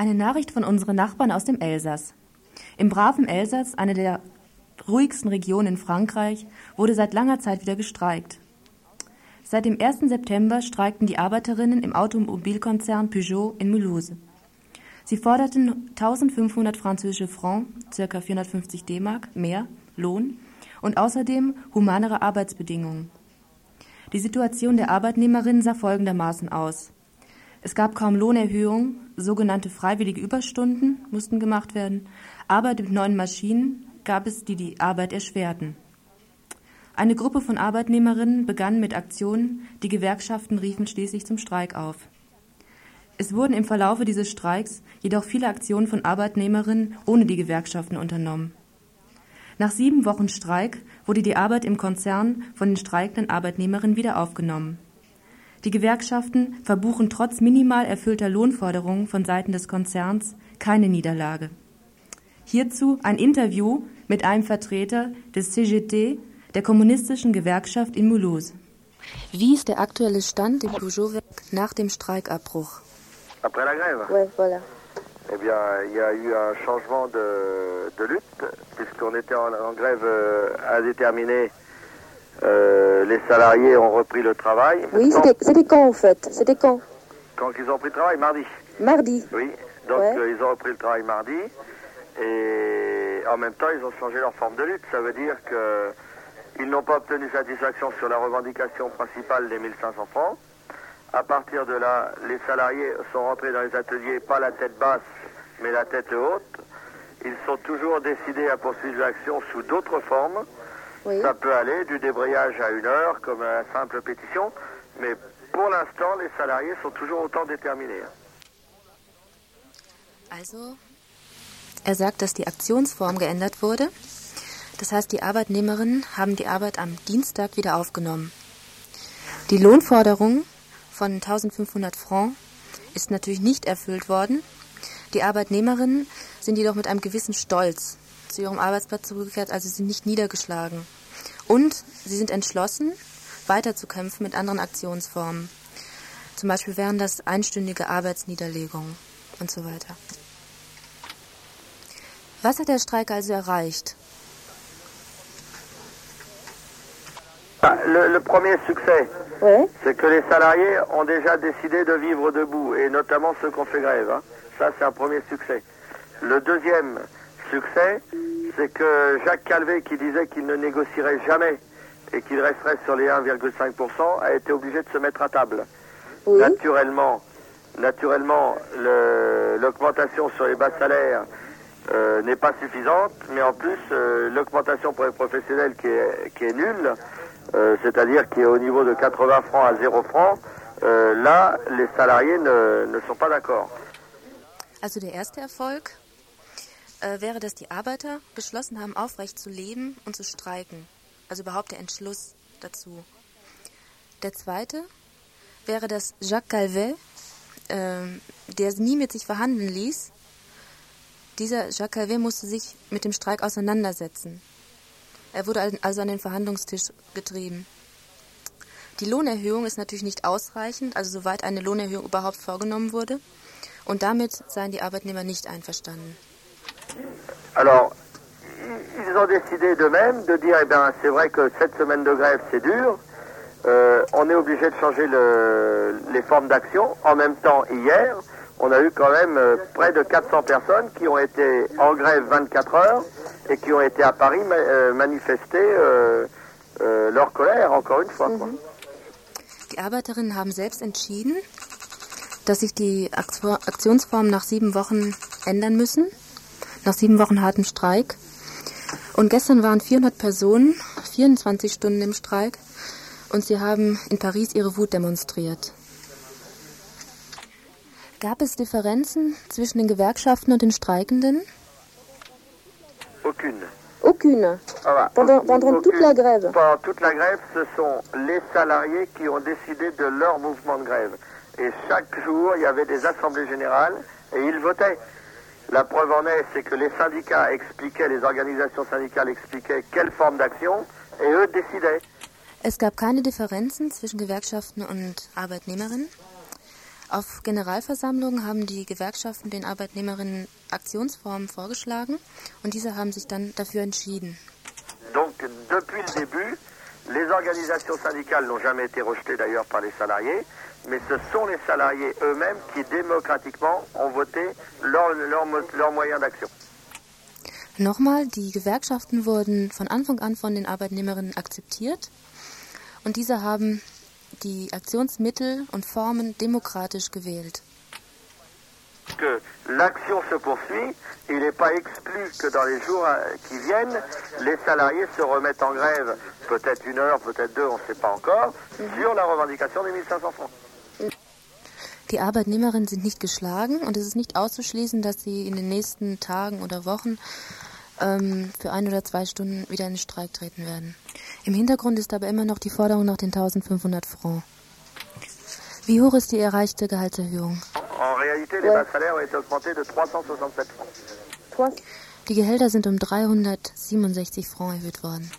Eine Nachricht von unseren Nachbarn aus dem Elsass. Im braven Elsass, eine der ruhigsten Regionen in Frankreich, wurde seit langer Zeit wieder gestreikt. Seit dem 1. September streikten die Arbeiterinnen im Automobilkonzern Peugeot in Mulhouse. Sie forderten 1500 französische Francs, ca. 450 D-Mark, mehr Lohn und außerdem humanere Arbeitsbedingungen. Die Situation der Arbeitnehmerinnen sah folgendermaßen aus. Es gab kaum Lohnerhöhung, sogenannte freiwillige Überstunden mussten gemacht werden, Arbeit mit neuen Maschinen gab es, die die Arbeit erschwerten. Eine Gruppe von Arbeitnehmerinnen begann mit Aktionen, die Gewerkschaften riefen schließlich zum Streik auf. Es wurden im Verlaufe dieses Streiks jedoch viele Aktionen von Arbeitnehmerinnen ohne die Gewerkschaften unternommen. Nach sieben Wochen Streik wurde die Arbeit im Konzern von den streikenden Arbeitnehmerinnen wieder aufgenommen. Die Gewerkschaften verbuchen trotz minimal erfüllter Lohnforderungen von Seiten des Konzerns keine Niederlage. Hierzu ein Interview mit einem Vertreter des CGT, der kommunistischen Gewerkschaft in Mulhouse. Wie ist der aktuelle Stand im Peugeot-Werk nach dem Streikabbruch? Après la grève Ouais, voilà. Eh bien, il y a eu un changement de, de lutte, puisqu'on était en, en grève euh, indéterminée. Euh, les salariés ont repris le travail. Oui, c'était c'était quand en fait? C'était quand? quand ils ont repris le travail Mardi. Mardi. Oui. Donc Ouais. euh, ils ont repris le travail mardi. Et en même temps, ils ont changé leur forme de lutte. Ça veut dire que ils n'ont pas obtenu satisfaction sur la revendication principale des 1500 francs. À partir de là, les salariés sont rentrés dans les ateliers, pas la tête basse, mais la tête haute. Ils sont toujours décidés à poursuivre l'action sous d'autres formes. Oui. Ça peut aller du débrayage à une heure, comme une simple pétition, mais pour l'instant, les salariés sont toujours autant déterminés. Also, er sagt, dass die Aktionsform geändert wurde. Das heißt, die Arbeitnehmerinnen haben die Arbeit am Dienstag wieder aufgenommen. Die Lohnforderung von 1500 Francs ist natürlich nicht erfüllt worden. Die Arbeitnehmerinnen sind jedoch mit einem gewissen Stolz zu ihrem Arbeitsplatz zurückgekehrt, also sie sind nicht niedergeschlagen. Und sie sind entschlossen, weiterzukämpfen mit anderen Aktionsformen. Zum Beispiel wären das einstündige Arbeitsniederlegungen und so weiter. Was hat der Streik also erreicht? Ah, Le, le premier succès, Ouais. c'est que les salariés ont déjà décidé de vivre debout, et notamment ceux qui ont fait grève. hein. Ça, c'est un premier succès. Le deuxième succès, c'est que Jacques Calvé, qui disait qu'il ne négocierait jamais et qu'il resterait sur les 1,5%, a été obligé de se mettre à table. Oui. Naturellement, naturellement, le- l'augmentation sur les bas salaires euh, n'est pas suffisante, mais en plus, euh, l'augmentation pour les professionnels qui est, qui est nulle, euh, c'est-à-dire qui est au niveau de 80 francs à 0 francs, euh, là, les salariés ne, ne sont pas d'accord. Also der erste Erfolg? Äh, wäre, dass die Arbeiter beschlossen haben, aufrecht zu leben und zu streiken. Also überhaupt der Entschluss dazu. Der zweite wäre, dass Jacques Calvet, ähm, der nie mit sich verhandeln ließ, dieser Jacques Calvet musste sich mit dem Streik auseinandersetzen. Er wurde al- also an den Verhandlungstisch getrieben. Die Lohnerhöhung ist natürlich nicht ausreichend, also soweit eine Lohnerhöhung überhaupt vorgenommen wurde. Und damit seien die Arbeitnehmer nicht einverstanden. Alors, ils- ont décidé d'eux-mêmes de dire, eh bien, c'est vrai que cette semaine de grève, c'est dur. Euh, on est obligé de changer le- les formes d'action. En même temps, hier, on a eu quand même euh, près de 400 personnes qui ont été en grève 24 heures et qui ont été à Paris ma- euh, manifester leur colère, encore une fois. quoi. Die Arbeiterinnen haben selbst entschieden, dass sich die Aktion- Aktionsformen nach sieben Wochen ändern müssen, nach sieben Wochen hartem Streik. Und gestern waren 400 Personen 24 Stunden im Streik und sie haben in Paris ihre Wut demonstriert. Gab es Differenzen zwischen den Gewerkschaften und den Streikenden? Aucune. Aucune. Voilà. Pendant- pendant toute la grève. Pendant toute la grève, ce sont les salariés qui ont décidé de leur mouvement de grève. Et chaque jour, il y avait des assemblées générales et ils votaient. La preuve en est, c'est que les syndicats expliquaient, les organisations syndicales expliquaient quelle forme d'action et eux décidaient. Es gab keine Differenzen zwischen Gewerkschaften und Arbeitnehmerinnen. Auf Generalversammlungen haben die Gewerkschaften den Arbeitnehmerinnen Aktionsformen vorgeschlagen und diese haben sich dann dafür entschieden. Donc, depuis le début, les organisations syndicales n'ont jamais été rejetées d'ailleurs par les salariés, mais ce sont les salariés eux-mêmes qui démocratiquement ont voté leur, leur, leur moyen d'action. Nochmal, die Gewerkschaften wurden von Anfang an von den Arbeitnehmerinnen akzeptiert und diese haben die Aktionsmittel und Formen demokratisch gewählt. Que l'action se poursuit, il n'est pas exclu que dans les jours euh, qui viennent, les salariés se remettent en grève, peut-être une heure, peut-être deux, on ne sait pas encore, sur la revendication des 1500 francs. Die Arbeitnehmerinnen sind nicht geschlagen und es ist nicht auszuschließen, dass sie in den nächsten Tagen oder Wochen ähm, für ein oder zwei Stunden wieder in den Streik treten werden. Im Hintergrund ist aber immer noch die Forderung nach den 1500 Francs. Wie hoch ist die erreichte Gehaltserhöhung? Die Gehälter sind um 367 Francs erhöht worden.